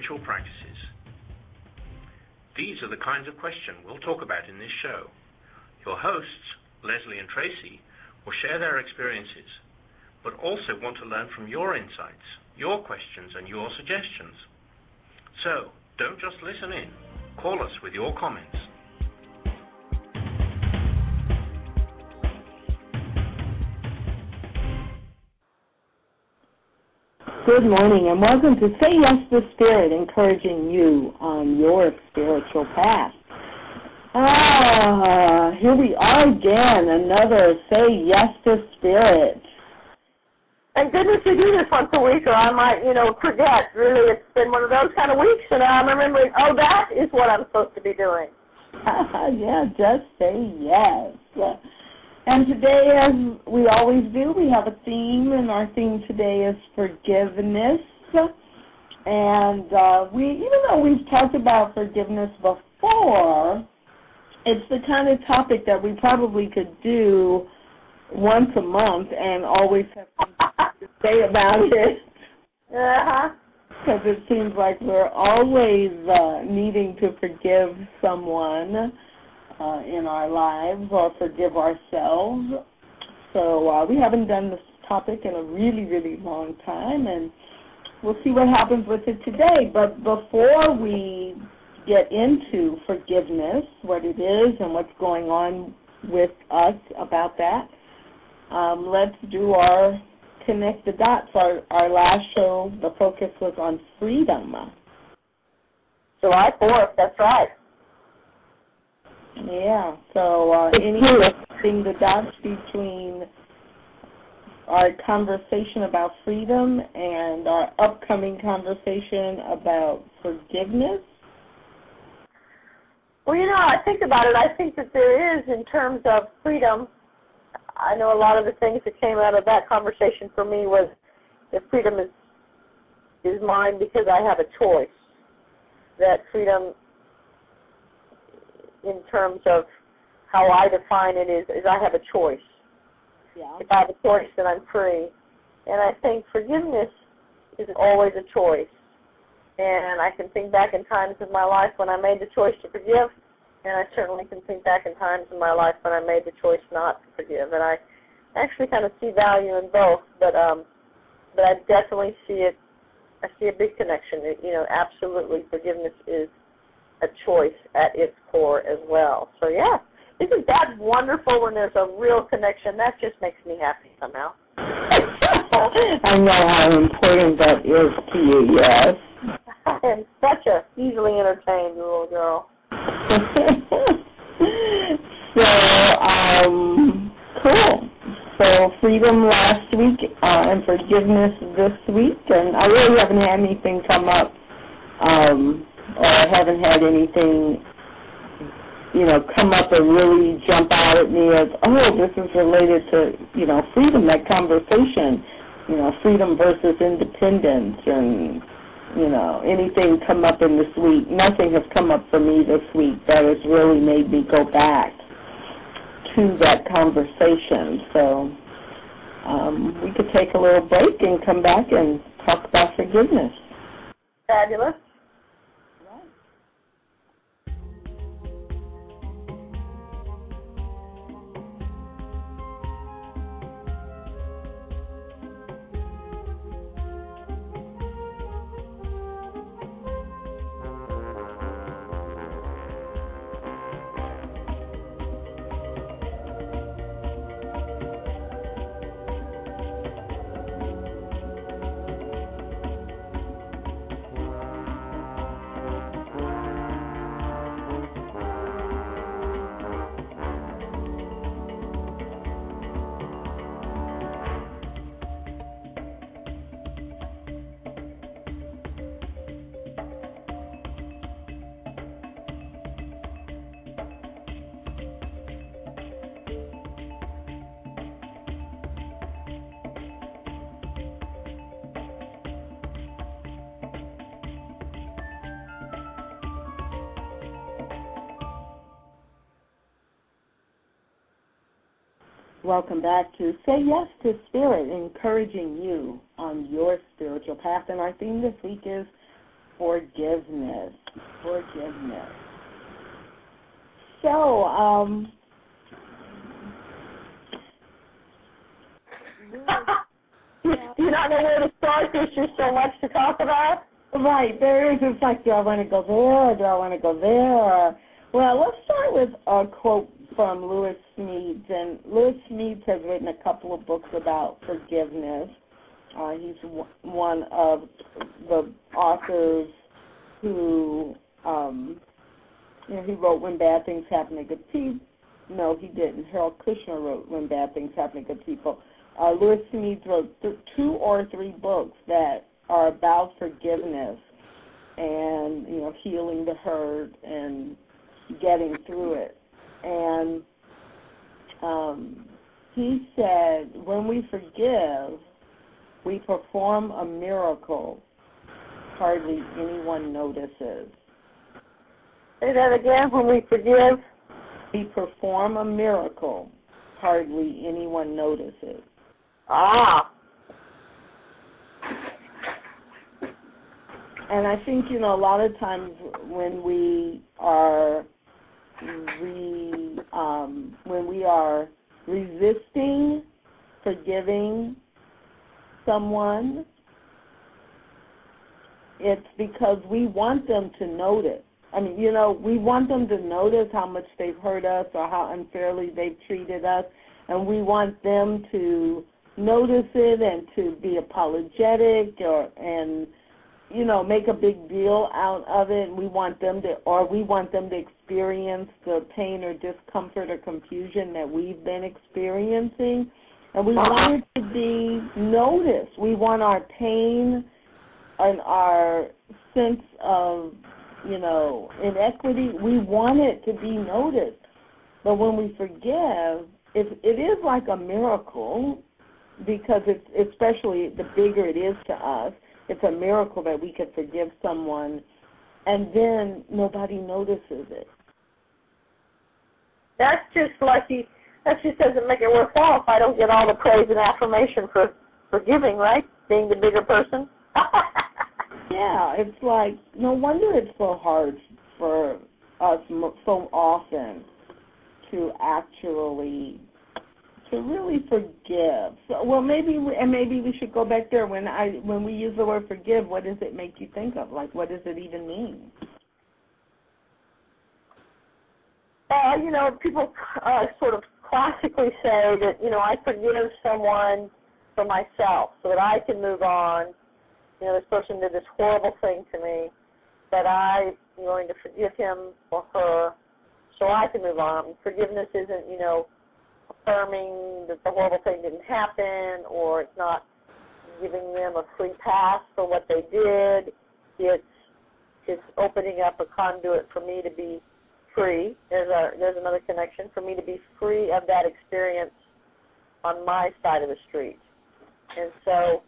spiritual practices? These are the kinds of questions we'll talk about in this show. Your hosts, Lesley and Tracy, will share their experiences, but also want to learn from your insights, your questions, and your suggestions. So, don't just listen in. Call us with your comments. Good morning and welcome to Say Yes to Spirit, encouraging you on your spiritual path. Ah, here we are again, another Say Yes to Spirit. Thank goodness we do this once a week, or I might, you know, forget. Really, it's been one of those kind of weeks, and I'm remembering, oh, that is what I'm supposed to be doing. yeah, just say yes. And today, as we always do, we have a theme, and our theme today is forgiveness. And uh, we, even though we've talked about forgiveness before, it's the kind of topic that we probably could do once a month and always have something to say about it. Uh-huh. Because it seems like we're always uh, needing to forgive someone uh, in our lives or forgive ourselves. So uh, we haven't done this topic in a really, really long time, and we'll see what happens with it today. But before we get into forgiveness, what it is and what's going on with us about that, um, let's do our connect the dots. Our, our last show, the focus was on freedom. July 4th, that's right. Yeah. So uh, any the dots between our conversation about freedom and our upcoming conversation about forgiveness? Well, you know, I think about it. I think that there is, in terms of freedom, I know a lot of the things that came out of that conversation for me was that freedom is is mine because I have a choice. That freedom, in terms of how I define it, is is I have a choice. Yeah. If I have a choice, then I'm free. And I think forgiveness is always a choice. And I can think back in times of my life when I made the choice to forgive, and I certainly can think back in times in my life when I made the choice not to forgive. And I actually kind of see value in both, but um, but I definitely see it. I see a big connection. It, you know, absolutely, forgiveness is a choice at its core as well. So yeah, isn't that wonderful when there's a real connection? That just makes me happy somehow. I know how important that is to you. Yes. I am such a easily entertained little girl. so, um, cool. So, freedom last week uh, and forgiveness this week, and I really haven't had anything come up, um, or I haven't had anything, you know, come up and really jump out at me as, oh, this is related to, you know, freedom. That conversation, you know, freedom versus independence, and you know, anything come up in this week. Nothing has come up for me this week that has really made me go back to that conversation. So um, we could take a little break and come back and talk about forgiveness. Fabulous. Welcome back to Say Yes to Spirit, encouraging you on your spiritual path. And our theme this week is forgiveness. Forgiveness. So, um, you, you don't know where to start. There's just so much to talk about. Right, there is. It's like, do I want to go there or do I want to go there? Or, well, let's start with a quote from Lewis Smedes. And Lewis Smedes has written a couple of books about forgiveness. Uh, he's w- one of the authors who, um, you know, he wrote When Bad Things Happen to Good People. No, he didn't. Harold Kushner wrote When Bad Things Happen to Good People. Uh, Lewis Smedes wrote th- two or three books that are about forgiveness and you know healing the hurt and getting through it. And um, he said, when we forgive, we perform a miracle hardly anyone notices. Say that again. When we forgive, we perform a miracle hardly anyone notices. Ah. And I think you know a lot of times when we are re um, when we are resisting forgiving someone, it's because we want them to notice. I mean, you know, we want them to notice how much they've hurt us or how unfairly they've treated us, and we want them to notice it and to be apologetic or and you know make a big deal out of it. We want them to or we want them to experience the pain or discomfort or confusion that we've been experiencing. And we want it to be noticed. We want our pain and our sense of you know inequity we want it to be noticed. But when we forgive if it is like a miracle because it's especially the bigger it is to us, it's a miracle that we could forgive someone and then nobody notices it. That's just lucky. That just doesn't make it worthwhile if I don't get all the praise and affirmation for forgiving, right? Being the bigger person. yeah, it's like no wonder it's so hard for us so often to actually to really forgive. So, well, maybe we, and maybe we should go back there when I when we use the word forgive. What does it make you think of? Like, what does it even mean? Uh, you know, people uh, sort of classically say that you know I forgive someone for myself so that I can move on. You know, this person did this horrible thing to me, that I'm going to forgive him or her so I can move on. Forgiveness isn't, you know, affirming that the horrible thing didn't happen or it's not giving them a free pass for what they did. It's it's opening up a conduit for me to be free. There's a there's another connection for me to be free of that experience on my side of the street. And so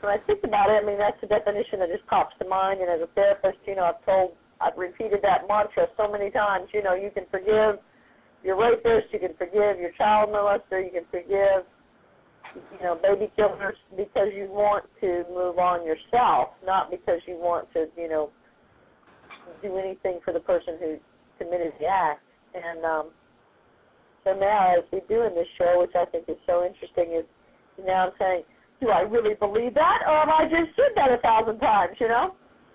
when I think about it, I mean that's the definition that just pops to mind. And as a therapist, you know, I've told I've repeated that mantra so many times. You know, you can forgive your rapist, you can forgive your child molester, you can forgive, you know, baby killers because you want to move on yourself, not because you want to, you know, do anything for the person who committed the act. And um, so now, as we do in this show, which I think is so interesting, is now I'm saying, do I really believe that, or have I just said that a thousand times? You know?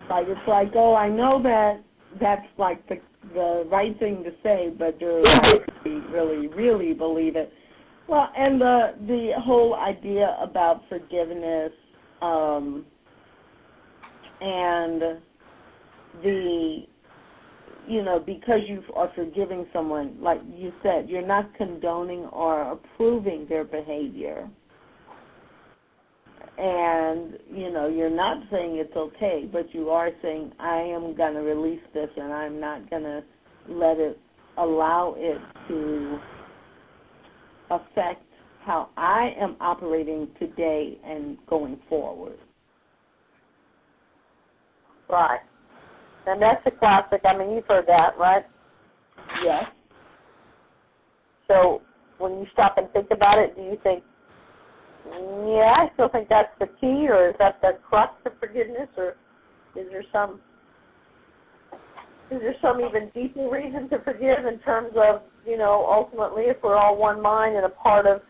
Like it's like, oh, I know that that's like the the right thing to say, but do I really, really believe it? Well, and the the whole idea about forgiveness, um, and the you know because you are forgiving someone, like you said, you're not condoning or approving their behavior and you know you're not saying it's okay but you are saying i am going to release this and i'm not going to let it allow it to affect how i am operating today and going forward. Right. And that's a classic i mean you've heard that right? Yes. So when you stop and think about it, do you think, yeah, I still think that's the key, or is that the crux of forgiveness, or is there some is there some even deeper reason to forgive in terms of you know ultimately if we're all one mind and a part of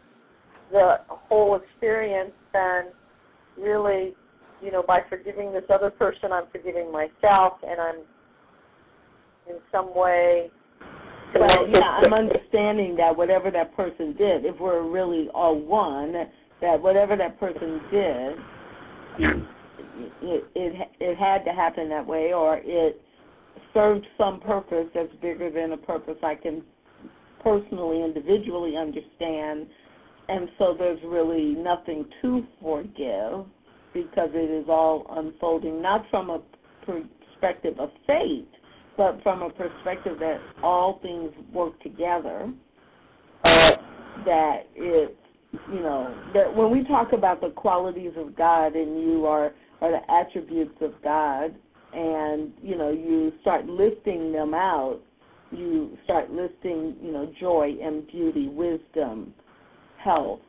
the whole experience, then really you know by forgiving this other person, I'm forgiving myself, and I'm in some way well, yeah, I'm understanding that whatever that person did, if we're really all one, that whatever that person did, it it, it had to happen that way, or it served some purpose that's bigger than a purpose I can personally, individually understand, and so there's really nothing to forgive because it is all unfolding not from a perspective of fate, but from a perspective that all things work together, uh, that it, you know, that when we talk about the qualities of God and you are, are the attributes of God, and you know, you start listing them out, you start listing, you know, joy and beauty, wisdom, health,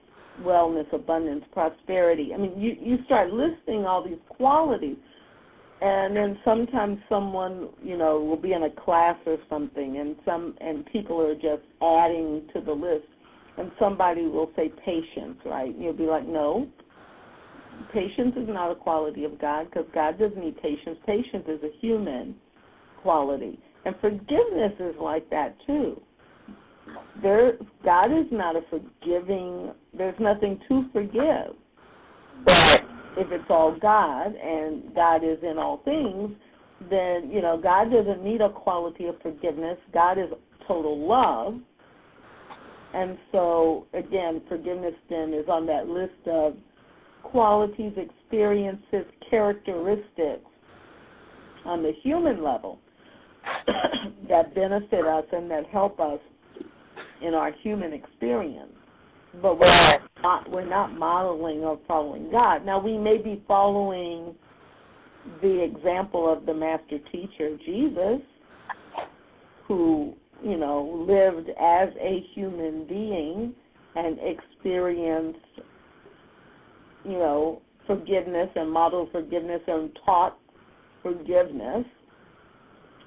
wellness, abundance, prosperity. I mean, you you start listing all these qualities and then sometimes someone you know will be in a class or something and some and people are just adding to the list and somebody will say patience right? You'll be like no. Patience is not a quality of god because god doesn't need patience. Patience is a human quality. And forgiveness is like that too. There god is not a forgiving there's nothing to forgive. But if it's all God and God is in all things, then you know God doesn't need a quality of forgiveness. God is total love. And so again, forgiveness then is on that list of qualities, experiences, characteristics on the human level that benefit us and that help us in our human experience but we're not we're not modeling or following God. Now we may be following the example of the master teacher Jesus, who you know lived as a human being and experienced you know forgiveness and modeled forgiveness and taught forgiveness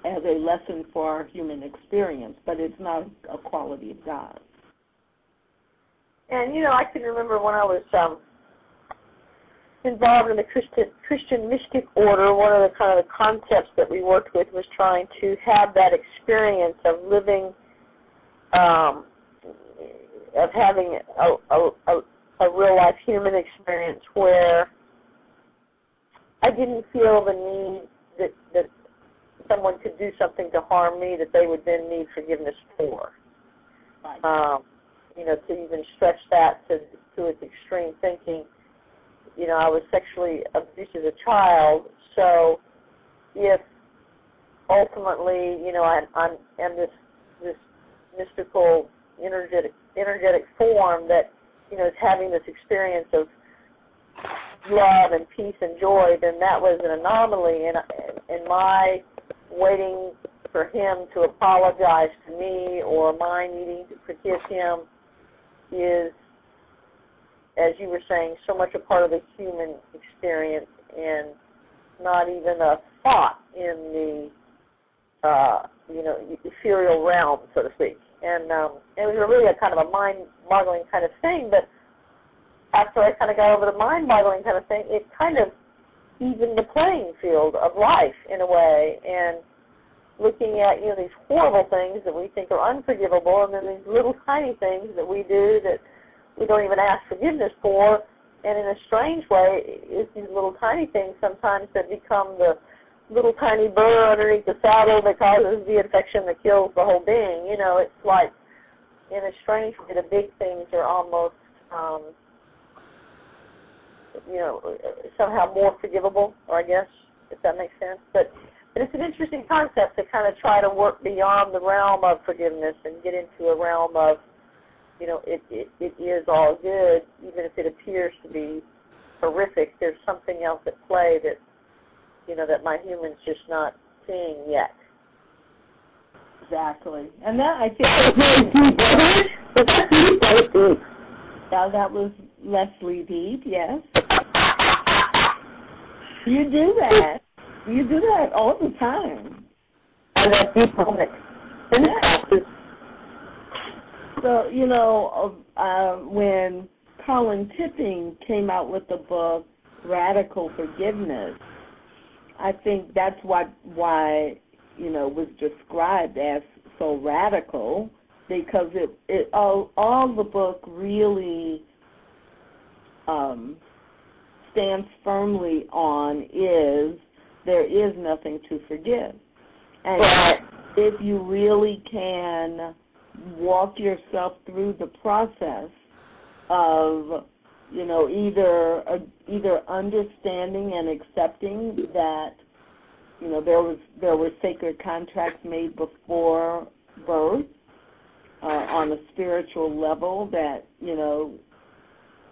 as a lesson for our human experience, but it's not a quality of God. And you know, I can remember when I was um, involved in the Christian Christian mystic order. One of the kind of the concepts that we worked with was trying to have that experience of living, um, of having a, a, a, a real life human experience where I didn't feel the need that that someone could do something to harm me that they would then need forgiveness for. Right. Um, you know, to even stretch that to to its extreme thinking. You know, I was sexually abused as a child, so if ultimately, you know, I, I'm am this this mystical energetic energetic form that you know is having this experience of love and peace and joy, then that was an anomaly. And and my waiting for him to apologize to me or my needing to forgive him is, as you were saying, so much a part of the human experience and not even a thought in the, uh, you know, ethereal realm, so to speak. And um, it was really a kind of a mind-boggling kind of thing. But after I kind of got over the mind-boggling kind of thing, it kind of evened the playing field of life in a way. And looking at you know these horrible things that we think are unforgivable, and then these little tiny things that we do that we don't even ask forgiveness for. And in a strange way, it's these little tiny things sometimes that become the little tiny burr underneath the saddle that causes the infection that kills the whole being. You know, it's like in a strange way, the big things are almost, um, you know, somehow more forgivable, or I guess if that makes sense. But but it's an interesting concept to kind of try to work beyond the realm of forgiveness and get into a realm of, you know, it, it, it is all good, even if it appears to be horrific. There's something else at play that, you know, that my human's just not seeing yet. Exactly, and that I think Was that deep? That was deep. Now that was Lesley Deep, yes. you do that. You do that all the time. And that deep moment. Yeah. So, you know, uh, when Colin Tipping came out with the book Radical Forgiveness, I think that's what why you know was described as so radical because it it all all the book really um, stands firmly on is there is nothing to forgive, and if you really can walk yourself through the process of you know either uh, either understanding and accepting that you know there was there were sacred contracts made before birth uh, on a spiritual level that you know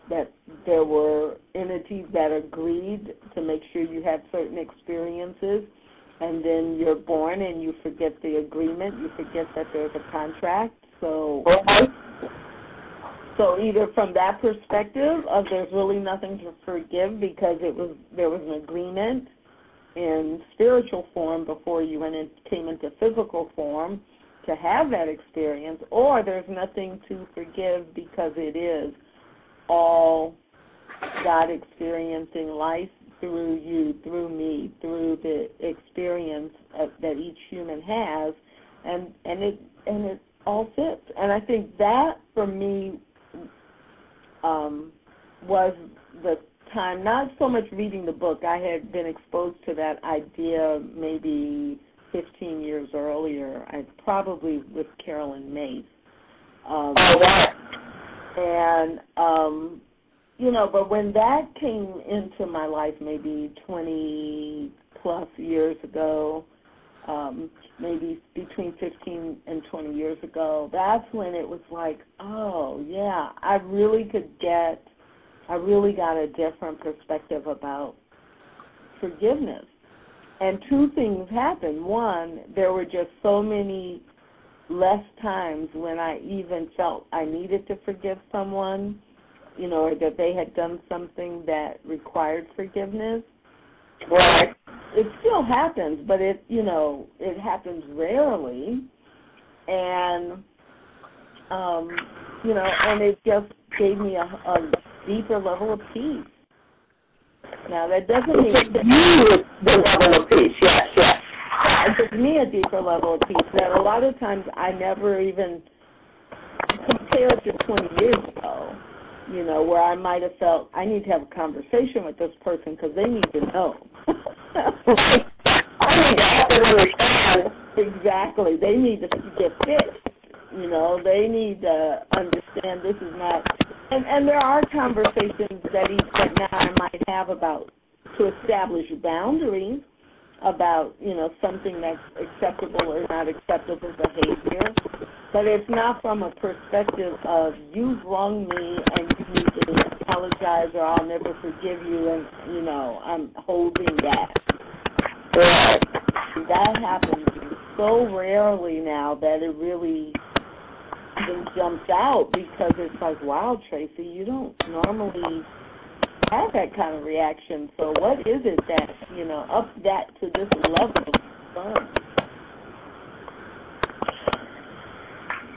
that there were entities that agreed to make sure you had certain experiences and then you're born and you forget the agreement you forget that there's a contract so Okay. so either from that perspective of there's really nothing to forgive because it was there was an agreement in spiritual form before you went in, came into physical form to have that experience, or there's nothing to forgive because it is all God experiencing life through you, through me, through the experience of, that each human has, and and it and it all fits. And I think that for me um, was the time, not so much reading the book. I had been exposed to that idea maybe 15 years earlier. I probably with Caroline Myss. Um, Oh, right. and um you know but when that came into my life maybe 20 plus years ago um maybe between 15 and 20 years ago that's when it was like oh yeah i really could get i really got a different perspective about forgiveness. And two things happened. One there were just so many less times when I even felt I needed to forgive someone, you know, or that they had done something that required forgiveness. Right. It still happens, but it, you know, it happens rarely. And, um, you know, and it just gave me a, a deeper level of peace. Now, that doesn't mean that. You, the level of peace. Yes, yes. it gives me a deeper level of peace that a lot of times I never even compared to 20 years ago, you know, where I might have felt I need to have a conversation with this person because they need to know. I need to help them understand. exactly. They need to get fixed. You know, they need to understand this is not. And and there are conversations that each that now I might have about to establish boundaries about you know something that's acceptable or not acceptable behavior, but it's not from a perspective of you've wronged me and you need to apologize or I'll never forgive you and you know I'm holding that. Right. That happens so rarely now that it really jumps out because it's like, wow, Tracy, you don't normally have that kind of reaction. So what is it that, you know, up that to this level of fun?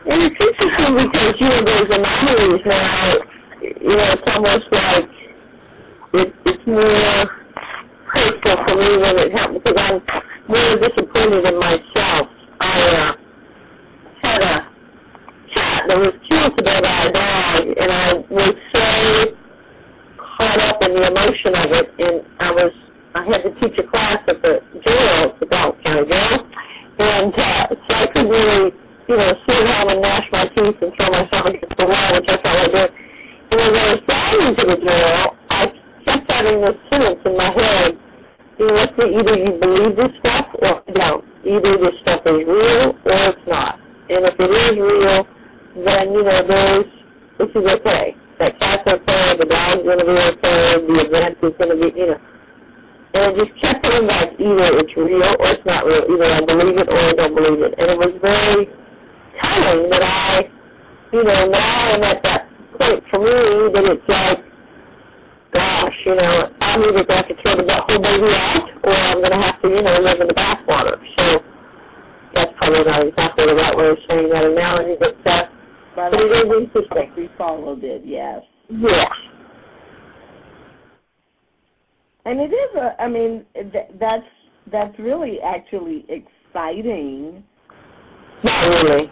And it's interesting because, you know, those anomalies now, you know, it's almost like it, it's more hurtful for me when it happens because I'm more disappointed in myself. I uh, had a cat that was killed today by a dog, and I was so caught up in the emotion of it, and I was I had to teach a class at the jail, the Blount County Jail, and uh, so I couldn't really, you know, sit home and gnash my teeth and throw myself against the wall, which I thought I did. And as I was driving to the jail, I kept having this sentence in my head. You know, either you believe this stuff or don't. Either this stuff is real or it's not. And if it is real, then, you know, there's, this is okay. That cat's okay, the dog's going to be okay, the event is going to be, you know. And it just kept coming back, either it's real or it's not real. Either I believe it or I don't believe it. And it was very telling that I you know, now I'm at that point for me that it's like, gosh, you know, I'm either going to have to throw the whole baby out or I'm going to have to, you know, live in the bathwater. So that's probably not exactly the right way of saying that analogy, but, uh, uh, but it is interesting. We followed it, yes. Yes. And it is a, I mean, th- that's that's really actually exciting. Not really.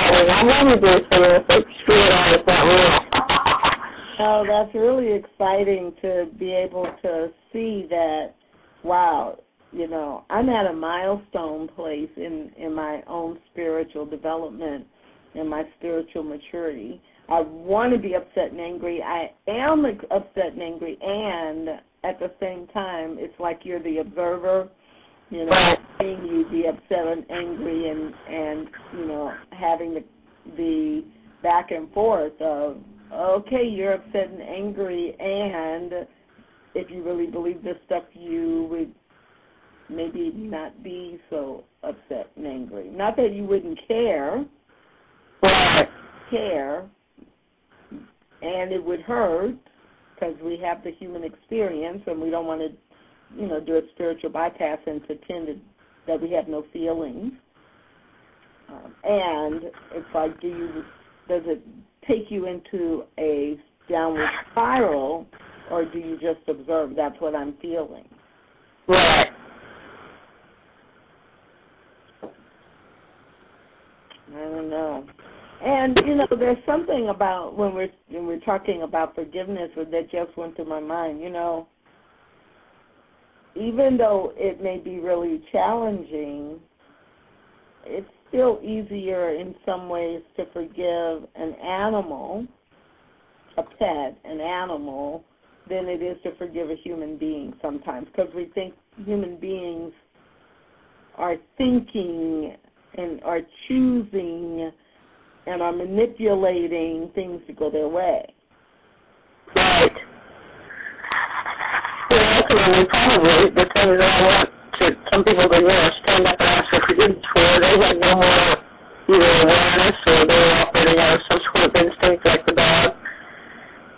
I'm only doing something like screw it on, it's not real. Oh, that's really exciting to be able to see that. Wow, you know, I'm at a milestone place in in my own spiritual development and my spiritual maturity. I want to be upset and angry. I am upset and angry, and at the same time, it's like you're the observer. You know, seeing you be upset and angry, and and you know having the the back and forth of okay, you're upset and angry, and if you really believe this stuff, you would maybe not be so upset and angry. Not that you wouldn't care, but care, and it would hurt because we have the human experience, and we don't want to, you know, do a spiritual bypass and pretend that we have no feelings. Um, and it's like, do you does it take you into a downward spiral, or do you just observe? That's what I'm feeling. Right. I don't know. And you know, there's something about when we're when we're talking about forgiveness that just went through my mind. You know, even though it may be really challenging, it's still easier in some ways to forgive an animal, a pet, an animal, than it is to forgive a human being sometimes because we think human beings are thinking and are choosing and are manipulating things to go their way. Right. Well, ultimately, probably the things that I want to some people you know stand up and ask for forgiveness for, they had no more either awareness or they were operating out of some sort of instinct like the dog.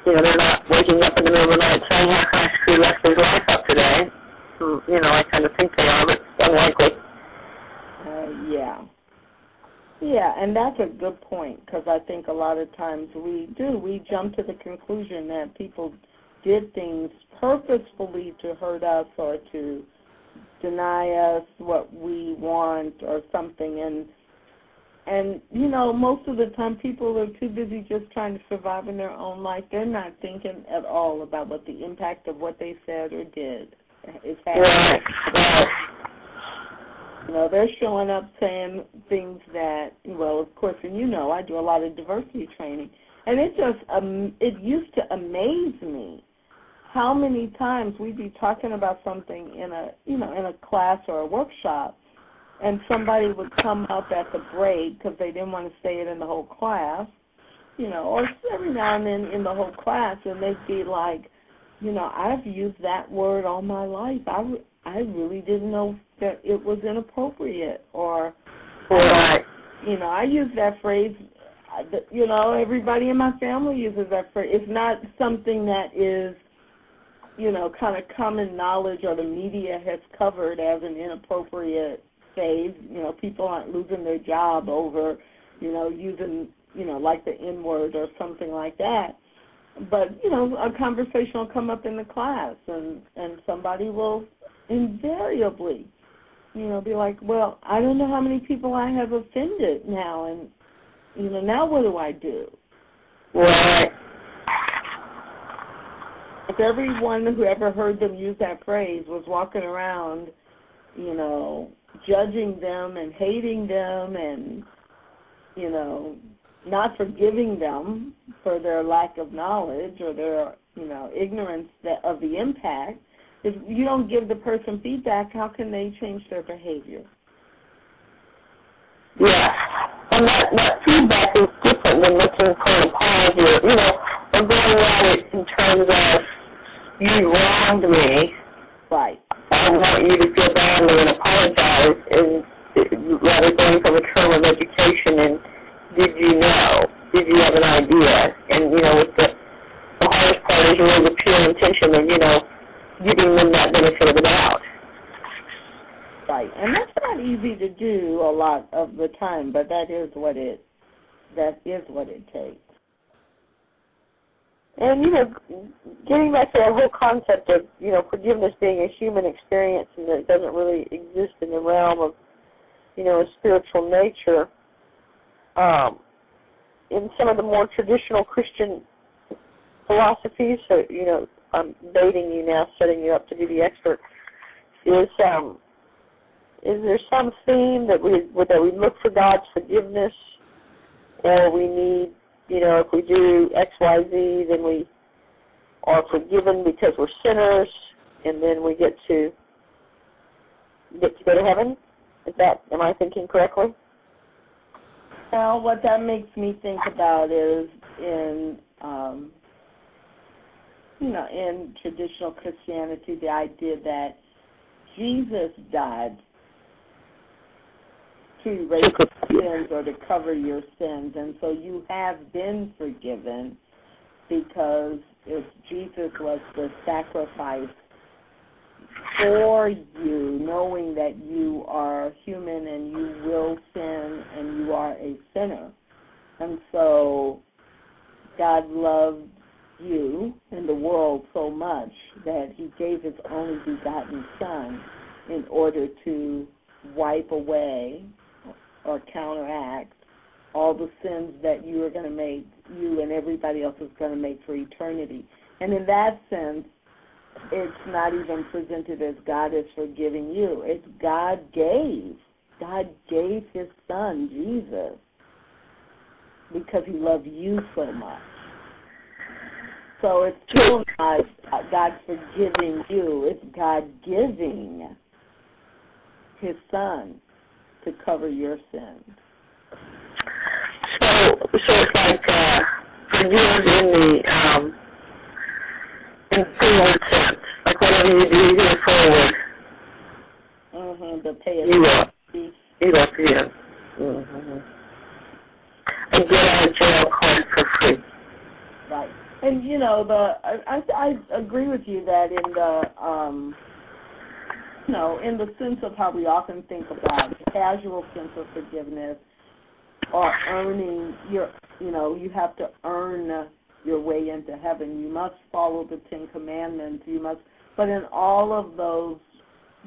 You know, they're not waking up in the middle of the night saying, "How can I screw Lesley's life up today?" You know, I kind of think they are, but it's unlikely. Uh, yeah. Yeah, and that's a good point because I think a lot of times we do. We jump to the conclusion that people did things purposefully to hurt us or to deny us what we want or something. And and you know most of the time people are too busy just trying to survive in their own life. They're not thinking at all about what the impact of what they said or did is having you know, they're showing up saying things that, well, of course, and you know, I do a lot of diversity training, and it just, um, it used to amaze me how many times we'd be talking about something in a, you know, in a class or a workshop, and somebody would come up at the break because they didn't want to say it in the whole class, you know, or every now and then in the whole class, and they'd be like, you know, I've used that word all my life. I, I really didn't know that it was inappropriate or, or you know, I use that phrase. You know, everybody in my family uses that phrase. It's not something that is, you know, kind of common knowledge or the media has covered as an inappropriate phase. You know, people aren't losing their job over, you know, using, you know, like the N word or something like that but you know a conversation will come up in the class and and somebody will invariably, you know, be like, well, I don't know how many people I have offended now, and you know, now what do I do? Right. If everyone who ever heard them use that phrase was walking around, you know, judging them and hating them and, you know, not forgiving them for their lack of knowledge or their, you know, ignorance that, of the impact, if you don't give the person feedback, how can they change their behavior? Yeah, and that, that feedback is different than looking for an apology. You know, or going at it in terms of you wronged me. Right. I want you to feel badly and apologize, and rather going from a term of education and did you know? Did you have an idea? And you know, with the the hardest part is really the pure intention of you know giving them that benefit of the doubt. Right, and that's not easy to do a lot of the time, but that is what it that is what it takes. And you know, getting back to that whole concept of you know forgiveness being a human experience and that it doesn't really exist in the realm of you know a spiritual nature. Um, in some of the more traditional Christian philosophies, so you know, I'm baiting you now, setting you up to be the expert. Is um, is there some theme that we that we look for God's forgiveness, or we need you know, if we do X, Y, Z, then we are forgiven because we're sinners, and then we get to get to go to heaven. Is that am I thinking correctly? Well, what that makes me think about is in um, you know in traditional Christianity the idea that Jesus died to erase sins or to cover your sins. And so you have been forgiven because if Jesus was the sacrifice for you, knowing that you are human and you will sin and you are a sinner. And so God loved you and the world so much that he gave his only begotten son in order to wipe away or counteract all the sins that you are going to make, you and everybody else is going to make for eternity. And in that sense, it's not even presented as God is forgiving you. It's God gave. God gave his son, Jesus, because he loved you so much. So it's still not God forgiving you, it's God giving his son to cover your sins. So, so it's like uh, forgive in the um, in forward sense, like whatever you do here forward. Mm-hmm. The pay you will. You will forgive. Mm-hmm. And get out of jail card for free. Right. And you know the I, I I agree with you that in the um you know, in the sense of how we often think about casual sense of forgiveness or earning your, you know, you have to earn your way into heaven. You must follow the Ten Commandments. You must, but in all of those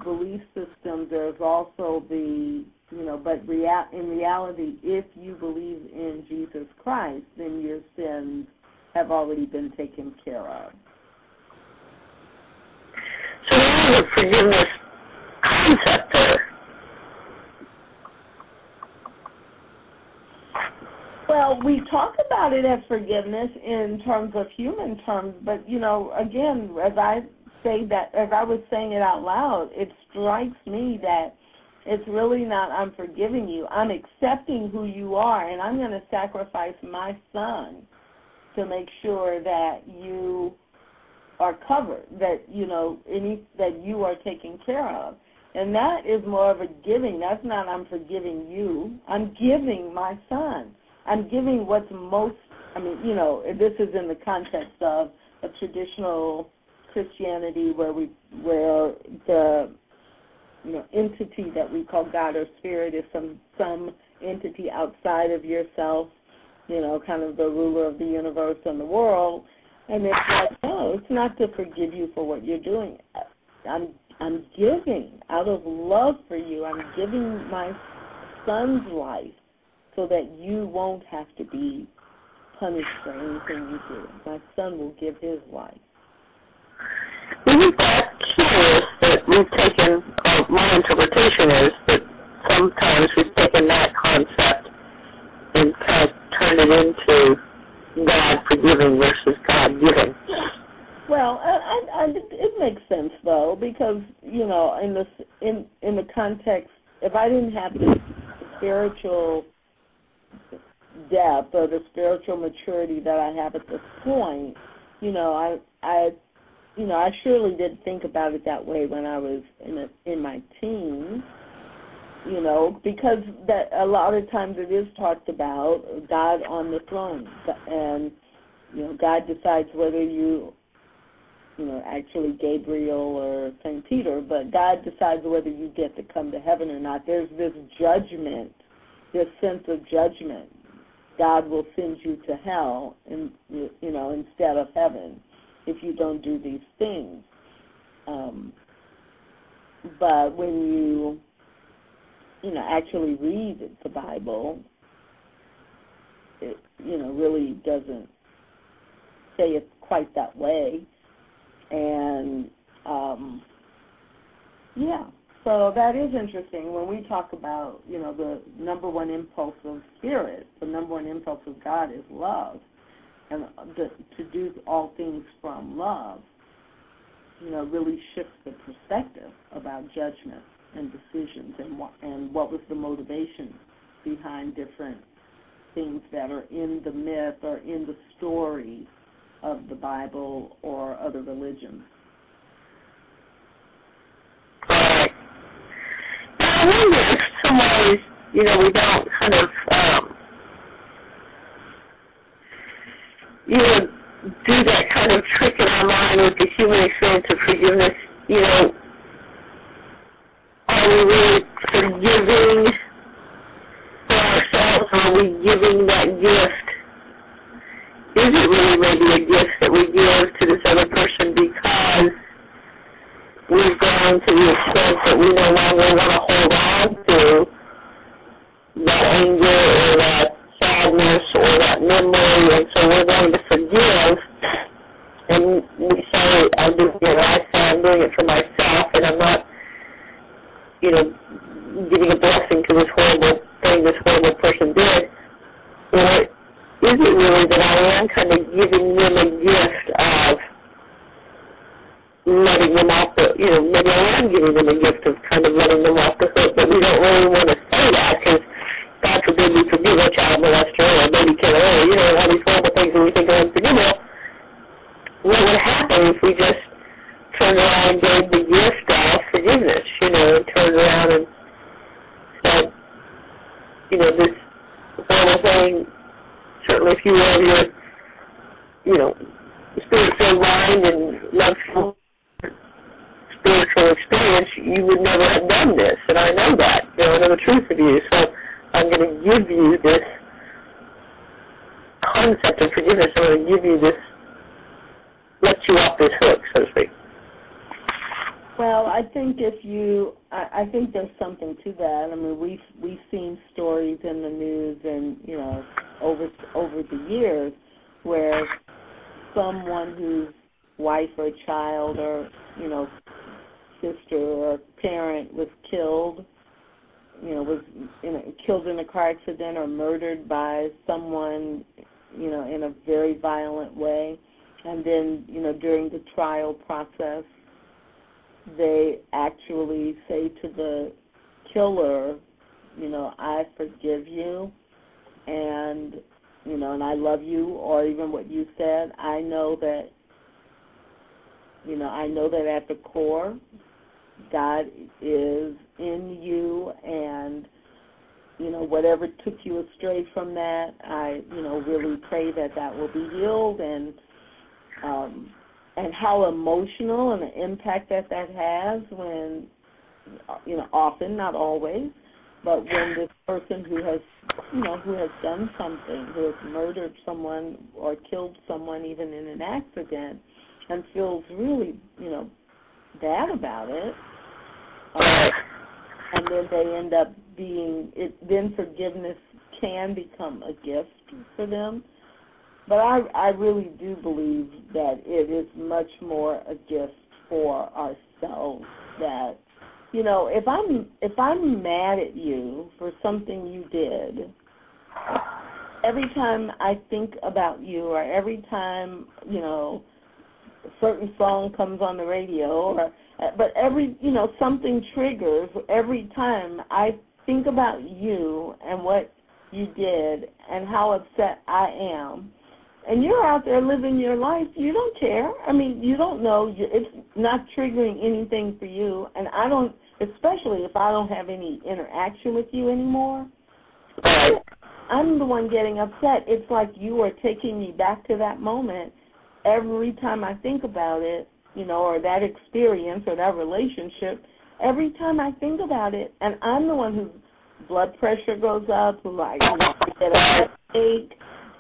belief systems, there's also the, you know, but rea- in reality, if you believe in Jesus Christ, then your sins have already been taken care of. So, forgiveness concept there? Well, we talk about it as forgiveness in terms of human terms, but you know, again, as I say that, as I was saying it out loud, it strikes me that it's really not I'm forgiving you. I'm accepting who you are, and I'm going to sacrifice my son to make sure that you are covered, that you know any that you are taken care of. And that is more of a giving. That's not I'm forgiving you. I'm giving my son. I'm giving what's most I mean, you know, this is in the context of a traditional Christianity where we where the you know entity that we call God or spirit is some some entity outside of yourself, you know, kind of the ruler of the universe and the world. And it's like, no, it's not to forgive you for what you're doing. I'm I'm giving out of love for you. I'm giving my son's life so that you won't have to be punished for anything you do. My son will give his life. Isn't that curious that we've taken, or my interpretation is that sometimes we've taken that concept and kind of turned it into God forgiving versus God giving. Well, I, I, it makes sense though because you know in the in in the context, if I didn't have the spiritual depth or the spiritual maturity that I have at this point, you know, I I you know I surely didn't think about it that way when I was in a, in my teens. You know, because that a lot of times it is talked about God on the throne, and you know, God decides whether you, you know, actually Gabriel or Saint Peter, but God decides whether you get to come to heaven or not. There's this judgment, this sense of judgment. God will send you to hell, and you know, instead of heaven, if you don't do these things. Um, but when you you know actually read the Bible, it you know really doesn't say it quite that way, and um, yeah. So that is interesting. When we talk about you know the number one impulse of spirit, the number one impulse of God is love, and the, to do all things from love you know, really shifts the perspective about judgment and decisions and what, and what was the motivation behind different things that are in the myth or in the story of the Bible or other religions. Right. Now, I wonder if some ways, you know, we don't kind of, um, you know, do that kind of trick in our mind with the human experience of forgiveness, you know, are we forgiving for ourselves? Are we giving that gift? Is it really maybe a gift that we give to this other person because we've gone to the extent that we no longer want to hold on to that anger or that sadness or that memory, and so we're going to forgive. And we say, I'm doing it, I say I'm doing it for myself, and I'm not, you know, giving a blessing to this horrible thing this horrible person did. Or is it really that I am kind of giving them a gift of letting them off the, you know, maybe I am giving them a gift of kind of letting them off the hook, but we don't really want to say that because God forbid we forgive a child molester or a baby killer or, you know, all these horrible things that we think are unforgivable. What would happen if we just turned around and gave the gift of forgiveness, you know, and turned around and said, you know, this horrible thing, certainly if you have your, you know, spirit-filled mind and love spiritual experience, you would never have done this, and I know that. You know, I know the truth of you. So I'm going to give you this concept of forgiveness. I'm going to give you this, let you off this hook, so to speak. Well, I think if you, I, I think there's something to that. I mean, we've we've seen stories in the news and you know over over the years where someone whose wife or child or you know sister or parent was killed you know, was in a, killed in a car accident or murdered by someone, you know, in a very violent way, and then you know during the trial process, they actually say to the killer, you know, I forgive you, and you know, and I love you, or even what you said, I know that, you know, I know that at the core, God is in you and you know whatever took you astray from that i you know really pray that that will be healed and um and how emotional and the impact that that has when you know often not always but when this person who has you know who has done something who has murdered someone or killed someone even in an accident and feels really you know bad about it um, and then they end up being it then forgiveness can become a gift for them but i i really do believe that it is much more a gift for ourselves that you know if i'm if i'm mad at you for something you did every time i think about you or every time you know a certain song comes on the radio or but every you know something triggers every time I think about you and what you did and how upset I am. And you're out there living your life. You don't care. I mean, you don't know. It's not triggering anything for you. And I don't. especially if I don't have any interaction with you anymore. I'm the one getting upset. It's like you are taking me back to that moment every time I think about it, you know, or that experience or that relationship. Every time I think about it, and I'm the one whose blood pressure goes up, who like you know, get a headache,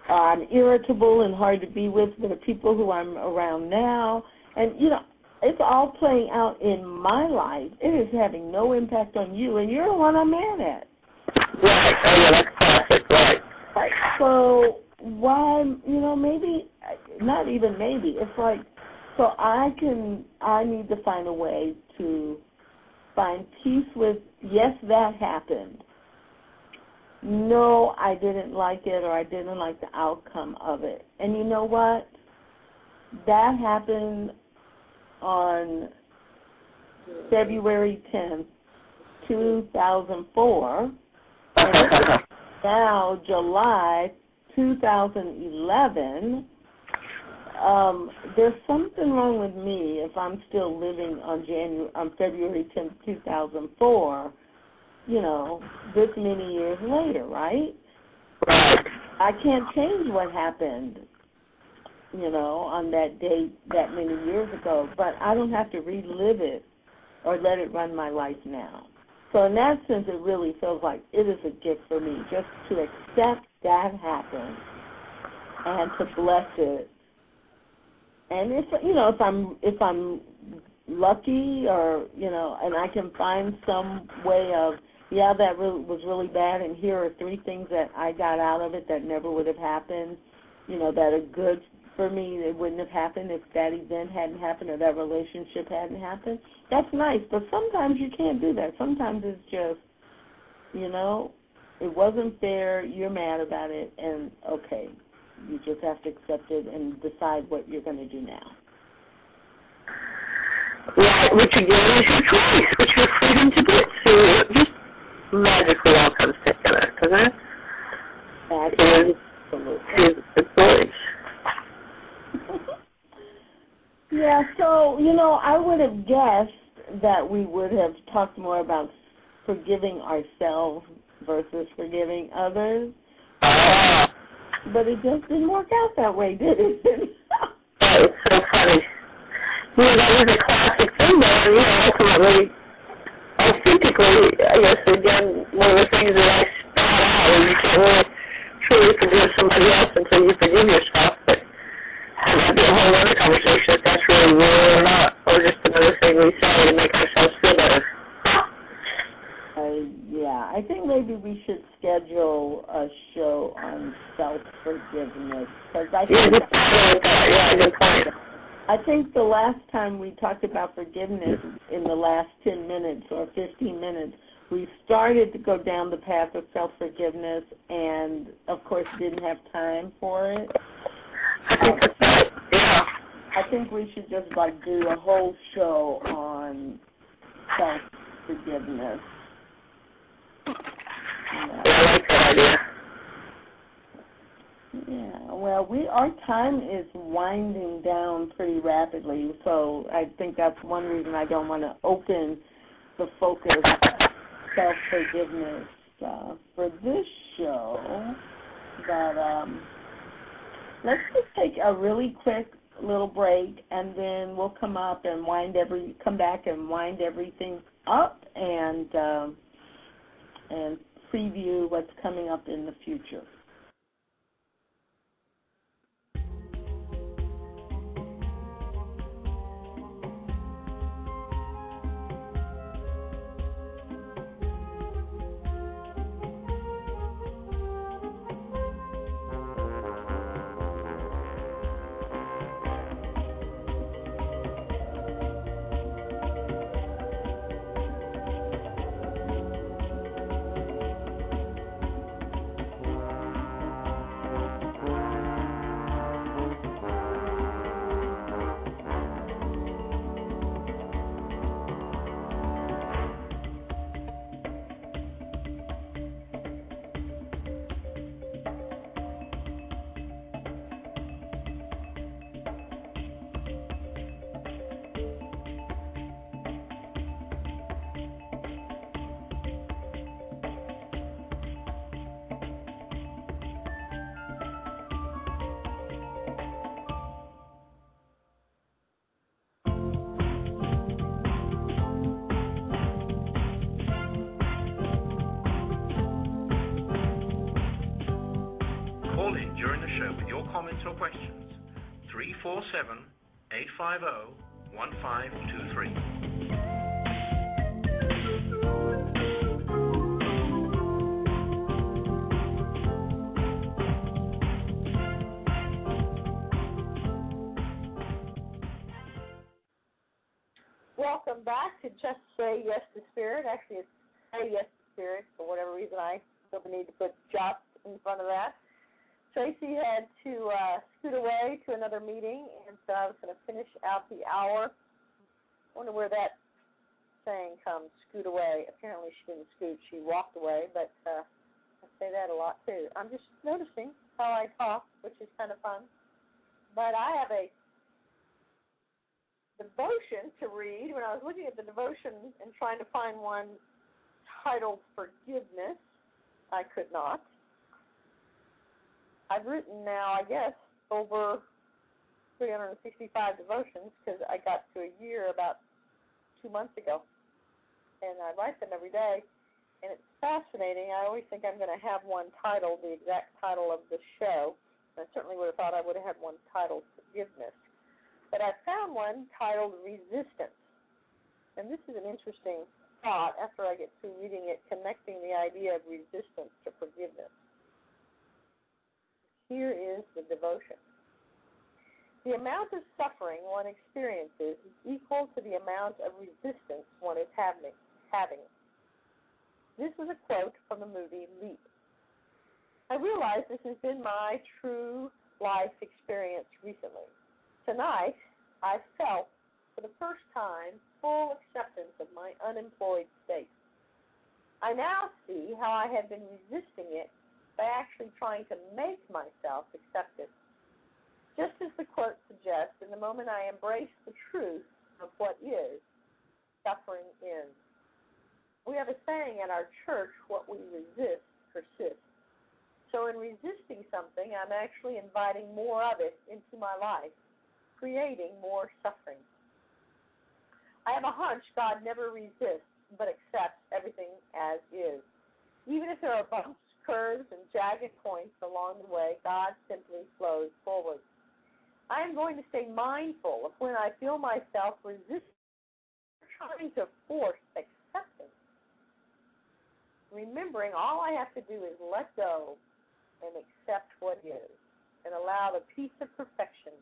I'm irritable and hard to be with the people who I'm around now, and you know, it's all playing out in my life. It is having no impact on you, and you're the one I'm mad at. Right. Oh yeah, that's classic. Right. Right. So why, you know, maybe not even maybe. It's like so I can I need to find a way to find peace with yes that happened. No, I didn't like it or I didn't like the outcome of it. And you know what? That happened on February 10th, 2004. And now July 2011. Um, there's something wrong with me if I'm still living on January on February 10th, 2004. You know, this many years later, right? Right. I can't change what happened, you know, on that date that many years ago, but I don't have to relive it or let it run my life now. So in that sense, it really feels like it is a gift for me just to accept that happened and to bless it. And if you know, if I'm if I'm lucky or you know, and I can find some way of yeah, that really, was really bad, and here are three things that I got out of it that never would have happened. You know, that are good for me. It wouldn't have happened if that event hadn't happened or that relationship hadn't happened. That's nice, but sometimes you can't do that. Sometimes it's just, you know, it wasn't fair. You're mad about it, and okay, you just have to accept it and decide what you're going to do now. Right, which again is your choice, which you're freedom to do. So it just magically all comes together, doesn't it? That is it's voice. Yeah, so, you know, I would have guessed that we would have talked more about forgiving ourselves versus forgiving others, Ah, but it just didn't work out that way, did it? that is so funny. You know, that was a classic thing, though. You know, ultimately, authentically, I guess, again, one of the things that I found out is you can't really truly forgive somebody else until you forgive yourself. But that'd be a whole other conversation if that's really real or not, or just another thing we say to make ourselves feel better. uh, yeah, I think maybe we should schedule a show on self-forgiveness, because I Yeah, think good point. Yeah, good point. I think the last time we talked about forgiveness in the last 10 minutes or 15 minutes, we started to go down the path of self forgiveness and, of course, didn't have time for it. I think. Yeah. I think we should just like do a whole show on self forgiveness. Yeah, I like that idea. Yeah, well, we our time is winding down pretty rapidly, so I think that's one reason I don't want to open the focus self forgiveness uh, for this show. But um, let's just take a really quick little break, and then we'll come up and wind every come back and wind everything up and um, and preview what's coming up in the future. 347 850 1523. Wonder where that saying comes, scoot away. Apparently she didn't scoot, she walked away, but uh, I say that a lot too. I'm just noticing how I talk, which is kind of fun. But I have a devotion to read. When I was looking at the devotion and trying to find one titled Forgiveness, I could not. I've written now, I guess, over 365 devotions because I got to a year about two months ago. And I write them every day. And it's fascinating. I always think I'm going to have one titled, the exact title of the show. I certainly would have thought I would have had one titled Forgiveness. But I found one titled Resistance. And this is an interesting thought after I get through reading it, connecting the idea of resistance to forgiveness. Here is the devotion. The amount of suffering one experiences is equal to the amount of resistance one is having. This is a quote from the movie Leap. I realize this has been my true life experience recently. Tonight, I felt for the first time full acceptance of my unemployed state. I now see how I had been resisting it by actually trying to make myself accept it. Just as the quote suggests, in the moment I embrace the truth of what is, suffering ends. We have a saying at our church what we resist persists. So, in resisting something, I'm actually inviting more of it into my life, creating more suffering. I have a hunch God never resists but accepts everything as is. Even if there are bumps curves, and jagged points along the way, God simply flows forward. I am going to stay mindful of when I feel myself resisting, trying to force acceptance. Remembering all I have to do is let go and accept what is, and allow the peace of perfection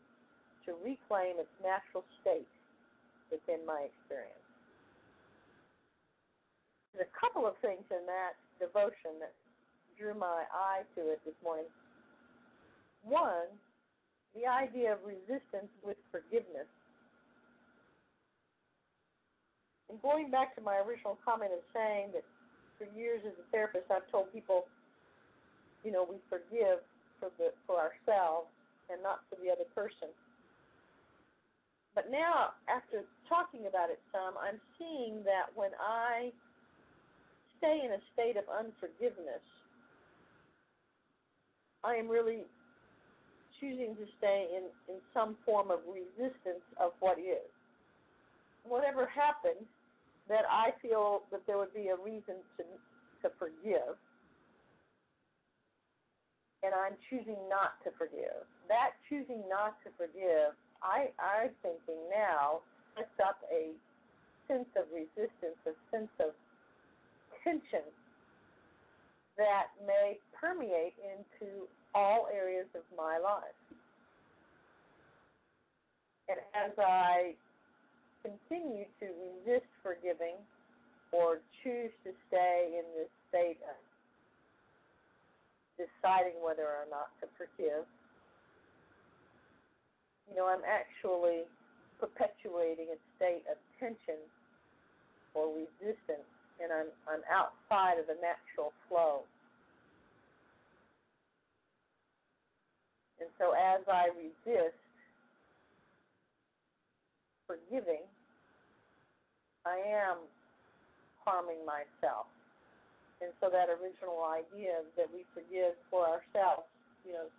to reclaim its natural state within my experience. There's a couple of things in that devotion that drew my eye to it this morning. One, the idea of resistance with forgiveness. And going back to my original comment of saying that for years as a therapist, I've told people, you know, we forgive for the for ourselves and not for the other person. But now, after talking about it some, I'm seeing that when I stay in a state of unforgiveness, I am really choosing to stay in, in some form of resistance of what is. Whatever happened, that I feel that there would be a reason to to forgive, and I'm choosing not to forgive. That choosing not to forgive, I I'm thinking now sets up a sense of resistance, a sense of tension that may permeate into all areas of my life. And as I continue to resist forgiving or choose to stay in this state of deciding whether or not to forgive, you know, I'm actually perpetuating a state of tension or resistance and I'm I'm outside of the natural flow. And so as I resist forgiving, I am harming myself. And so that original idea that we forgive for ourselves, you know,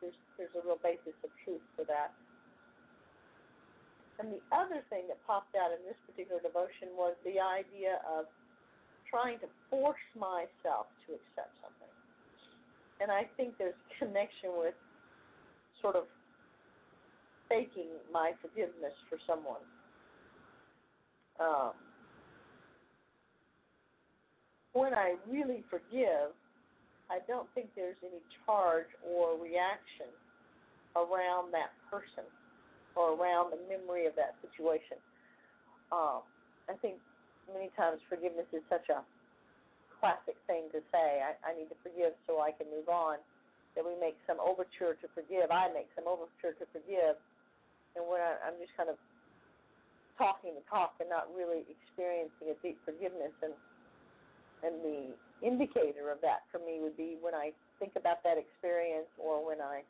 there's there's a real basis of truth for that. And the other thing that popped out in this particular devotion was the idea of trying to force myself to accept something. and I think there's a connection with sort of faking my forgiveness for someone. Um, when I really forgive, I don't think there's any charge or reaction around that person or around the memory of that situation. Um, I think many times forgiveness is such a classic thing to say. I, I need to forgive so I can move on. That we make some overture to forgive. I make some overture to forgive, and when I, I'm just kind of talking the talk and not really experiencing a deep forgiveness. And and the indicator of that for me would be when I think about that experience or when I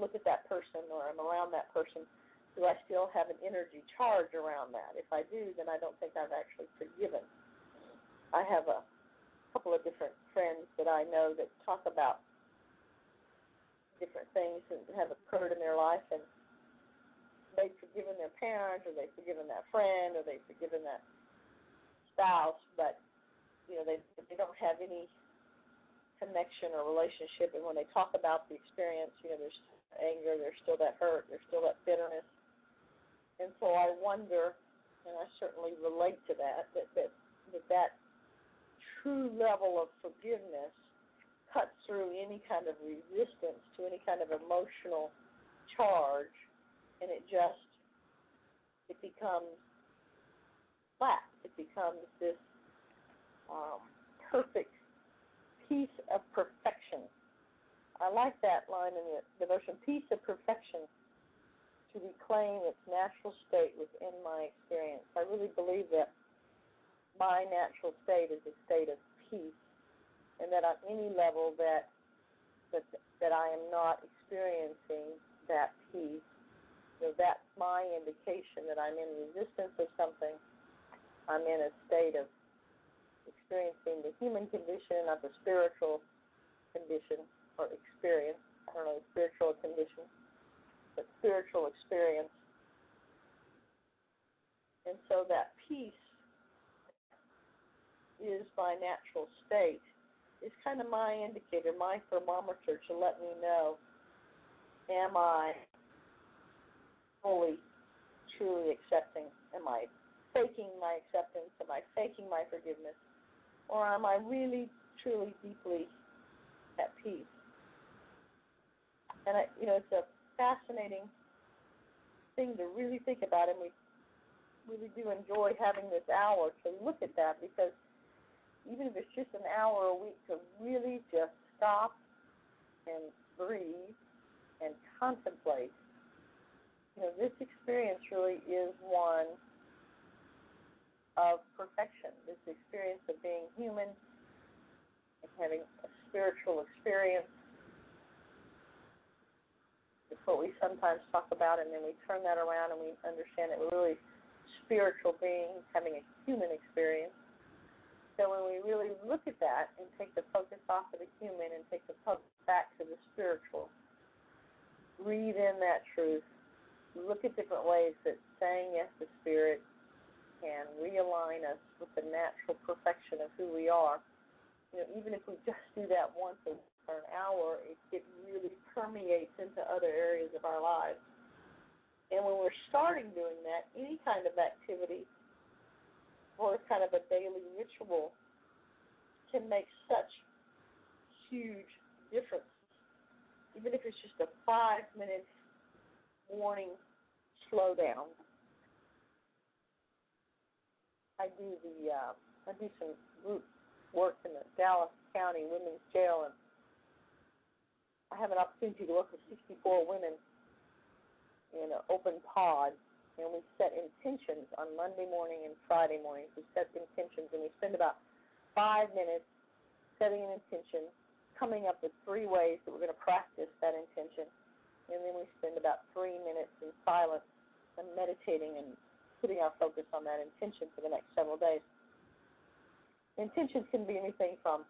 look at that person or I'm around that person do I still have an energy charge around that? If I do, then I don't think I've actually forgiven. I have a couple of different friends that I know that talk about different things that have occurred in their life, and they've forgiven their parents, or they've forgiven that friend, or they've forgiven that spouse, but you know they they don't have any connection or relationship. And when they talk about the experience, you know, there's anger, there's still that hurt, there's still that bitterness, and so I wonder, and I certainly relate to that, that that that, that true level of forgiveness cuts through any kind of resistance to any kind of emotional charge, and it just it becomes flat. It becomes this um, perfect peace of perfection. I like that line in the devotion, peace of perfection to reclaim its natural state within my experience. I really believe that my natural state is a state of peace, and that on any level that that that I am not experiencing that peace, so that's my indication that I'm in resistance of something. I'm in a state of experiencing the human condition, not the spiritual condition or experience. I don't know, spiritual condition but spiritual experience. And so that peace is my natural state is kind of my indicator, my thermometer to let me know am I fully, truly accepting? Am I faking my acceptance? Am I faking my forgiveness? Or am I really, truly, deeply at peace? And I, you know, it's a fascinating thing to really think about, and we really do enjoy having this hour to look at that because even if it's just an hour a week to really just stop and breathe and contemplate, you know, this experience really is one of perfection. This experience of being human and having a spiritual experience it's what we sometimes talk about, and then we turn that around and we understand that we're really spiritual beings having a human experience. So when we really look at that and take the focus off of the human and take the focus back to the spiritual, breathe in that truth, look at different ways that saying yes to spirit can realign us with the natural perfection of who we are. You know, even if we just do that once a for an hour, it, it really permeates into other areas of our lives. And when we're starting doing that, any kind of activity or kind of a daily ritual can make such huge difference. Even if it's just a five minute morning slowdown. I do the uh, I do some group work in the Dallas County Women's Jail and I have an opportunity to work with 64 women in an open pod, and we set intentions on Monday morning and Friday mornings. We set intentions, and we spend about five minutes setting an intention, coming up with three ways that we're going to practice that intention, and then we spend about three minutes in silence and meditating and putting our focus on that intention for the next several days. Intentions can be anything from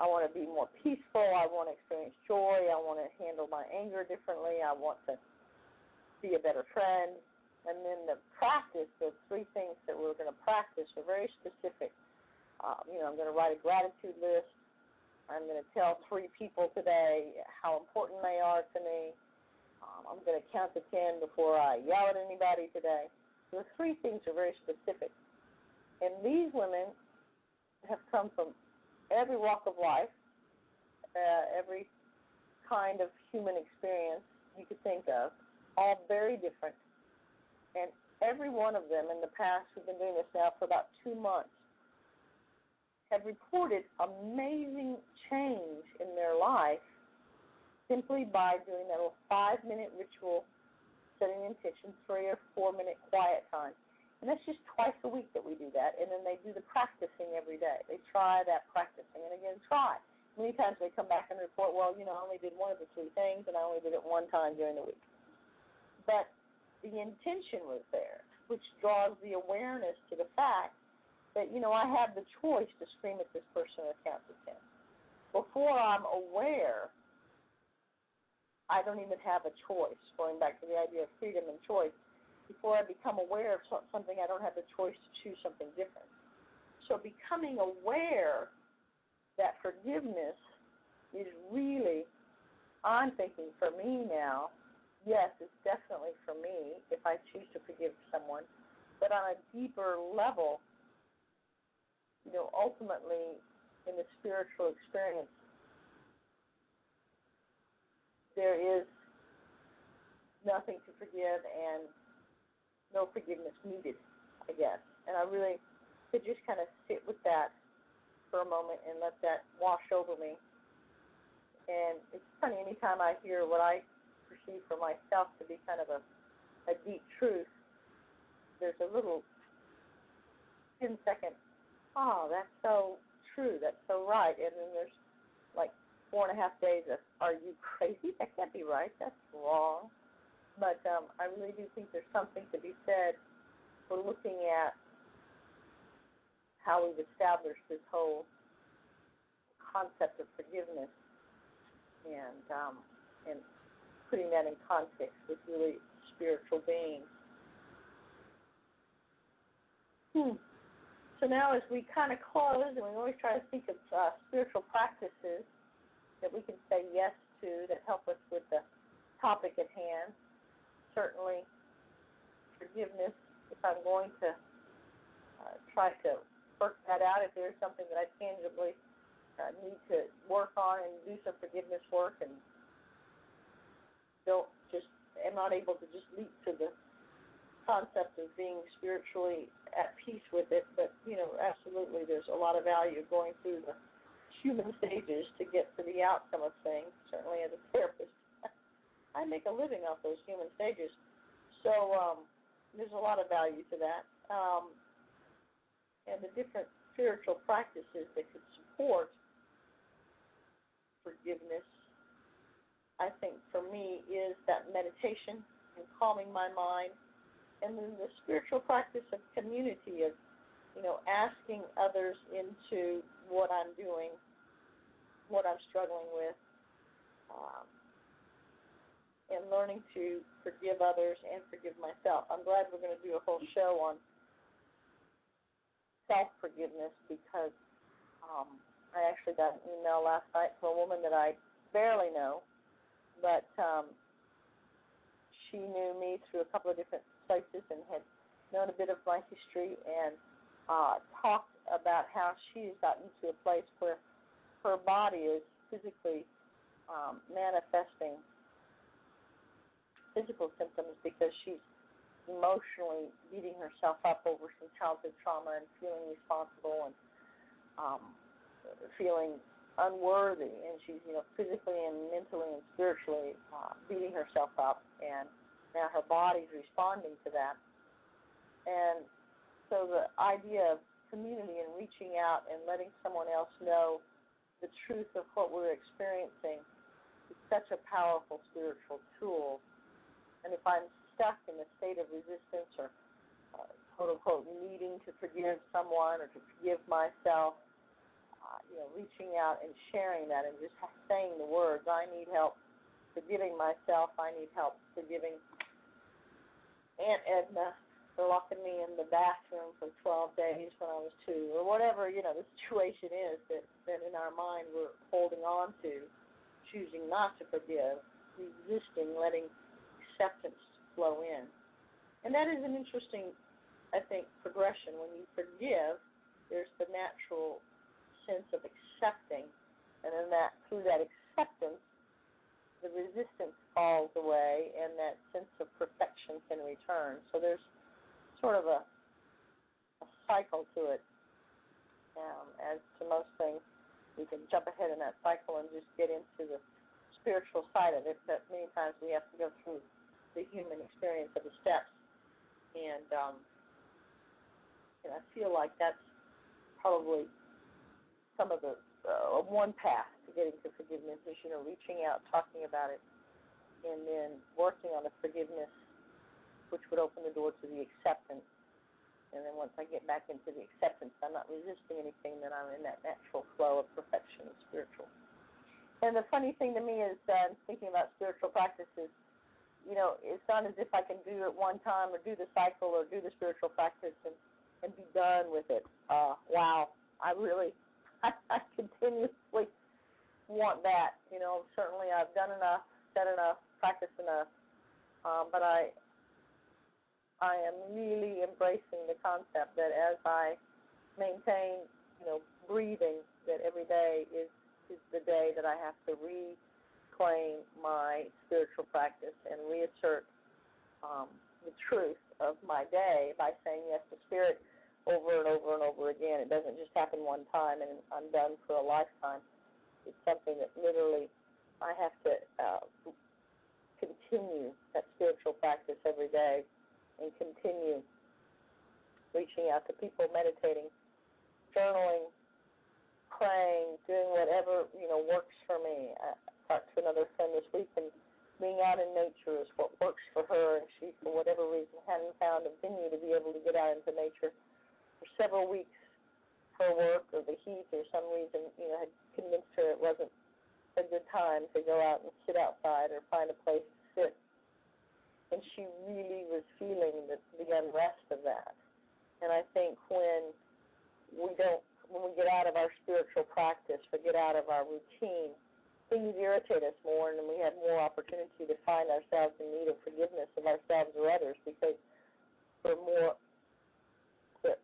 I want to be more peaceful. I want to experience joy. I want to handle my anger differently. I want to be a better friend. And then the practice, the three things that we're going to practice are very specific. Uh, you know, I'm going to write a gratitude list. I'm going to tell three people today how important they are to me. Um, I'm going to count to ten before I yell at anybody today. The three things are very specific. And these women have come from every walk of life, uh, every kind of human experience you could think of, all very different. And every one of them in the past, we've been doing this now for about two months, have reported amazing change in their life simply by doing that little five minute ritual, setting intention, three or four minute quiet time. And that's just twice a week that we do that. And then they do the practicing every day. They try that practicing. And again, try. Many times they come back and report, well, you know, I only did one of the three things and I only did it one time during the week. But the intention was there, which draws the awareness to the fact that, you know, I have the choice to scream at this person or count to ten. Before I'm aware, I don't even have a choice, going back to the idea of freedom and choice. Before I become aware of something, I don't have the choice to choose something different. So becoming aware that forgiveness is really, I'm thinking for me now, yes, it's definitely for me if I choose to forgive someone, but on a deeper level, you know, ultimately in the spiritual experience, there is nothing to forgive and no forgiveness needed, I guess. And I really could just kind of sit with that for a moment and let that wash over me. And it's funny, anytime I hear what I perceive for myself to be kind of a, a deep truth, there's a little 10 second, oh, that's so true, that's so right. And then there's like four and a half days of, are you crazy? That can't be right. That's wrong. But um, I really do think there's something to be said for looking at how we've established this whole concept of forgiveness and um, and putting that in context with really spiritual beings. Hmm. So now, as we kind of close, and we always try to think of uh, spiritual practices that we can say yes to that help us with the topic at hand. Certainly, forgiveness, if I'm going to uh, try to work that out, if there's something that I tangibly uh, need to work on and do some forgiveness work and don't just am not able to just leap to the concept of being spiritually at peace with it, but you know, absolutely there's a lot of value going through the human stages to get to the outcome of things. Certainly, as a therapist, I make a living off those human stages. So um, there's a lot of value to that, um, and the different spiritual practices that could support forgiveness. I think for me is that meditation and calming my mind, and then the spiritual practice of community of you know, asking others into what I'm doing, what I'm struggling with, um, and learning to forgive others and forgive myself. I'm glad we're going to do a whole show on self forgiveness because um, I actually got an email last night from a woman that I barely know, but um, she knew me through a couple of different places and had known a bit of my history and uh, talked about how she's gotten to a place where her body is physically um, manifesting physical symptoms because she's emotionally beating herself up over some childhood trauma and feeling responsible and um, feeling unworthy, and she's you know physically and mentally and spiritually uh, beating herself up, and now her body's responding to that, and so the idea of community and reaching out and letting someone else know the truth of what we're experiencing is such a powerful spiritual tool. And if I'm stuck in a state of resistance or uh, quote unquote needing to forgive someone or to forgive myself, you know, reaching out and sharing that and just saying the words, I need help forgiving myself, I need help forgiving Aunt Edna, for locking me in the bathroom for 12 days when I was two, or whatever you know the situation is that that in our mind we're holding on to, choosing not to forgive, resisting letting acceptance flow in, and that is an interesting, I think, progression. When you forgive, there's the natural sense of accepting, and then that through that acceptance the resistance falls away and that sense of perfection can return. So there's sort of a, a cycle to it. Um, as to most things, we can jump ahead in that cycle and just get into the spiritual side of it, but many times we have to go through the human experience of the steps. And, um, and I feel like that's probably some of the uh, one path to getting to forgiveness is, you know, reaching out, talking about it, and then working on the forgiveness, which would open the door to the acceptance. And then once I get back into the acceptance, I'm not resisting anything, then I'm in that natural flow of perfection and spiritual. And the funny thing to me is, uh, thinking about spiritual practices, you know, it's not as if I can do it one time or do the cycle or do the spiritual practice and, and be done with it. Uh, wow, I really I, continuously want that. You know, certainly I've done enough, said enough, practiced enough, um, but I I am really embracing the concept that as I maintain, you know, breathing, that every day is is the day that I have to reclaim my spiritual practice and reassert um, the truth of my day by saying yes to spirit over and over and over again. It doesn't just happen one time and I'm done for a lifetime. It's something that literally I have to uh, continue that spiritual practice every day and continue reaching out to people, meditating, journaling, praying, doing whatever you know works for me. I talked to another friend this week, and being out in nature is what works for her. And she, for whatever reason, hadn't found a venue to be able to get out into nature for several weeks her work or the heat or some reason, you know, had convinced her it wasn't a good time to go out and sit outside or find a place to sit. And she really was feeling the, the unrest of that. And I think when we don't, when we get out of our spiritual practice or get out of our routine, things irritate us more, and we have more opportunity to find ourselves in need of forgiveness of ourselves or others because we're more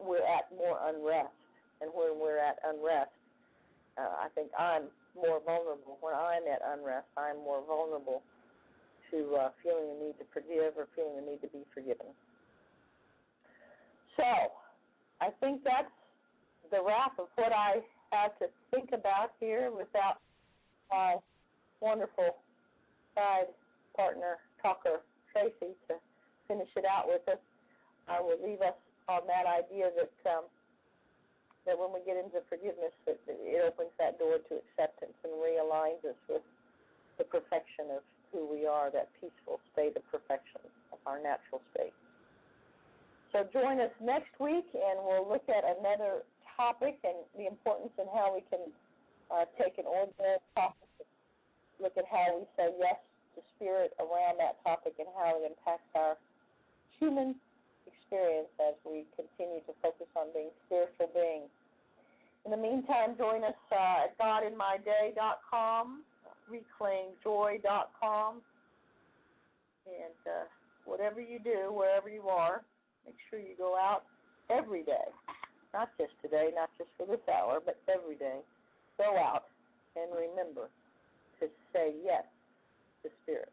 we're at more unrest, and when we're at unrest, uh, I think I'm more vulnerable. When I'm at unrest, I'm more vulnerable to uh, feeling the need to forgive or feeling the need to be forgiven. So, I think that's the wrap of what I had to think about here without my wonderful side partner, talker, Tracy, to finish it out with us. I will leave us on that idea that um, that when we get into forgiveness, that it opens that door to acceptance and realigns us with the perfection of who we are, that peaceful state of perfection of our natural state. So join us next week, and we'll look at another topic and the importance and how we can uh, take an ordinary topic, look at how we say yes to spirit around that topic and how it impacts our human experience as we continue to focus on being spiritual beings. In the meantime, join us uh, at godinmyday.com, reclaimjoy.com, and uh, whatever you do, wherever you are, make sure you go out every day. Not just today, not just for this hour, but every day. Go out and remember to say yes to Spirit.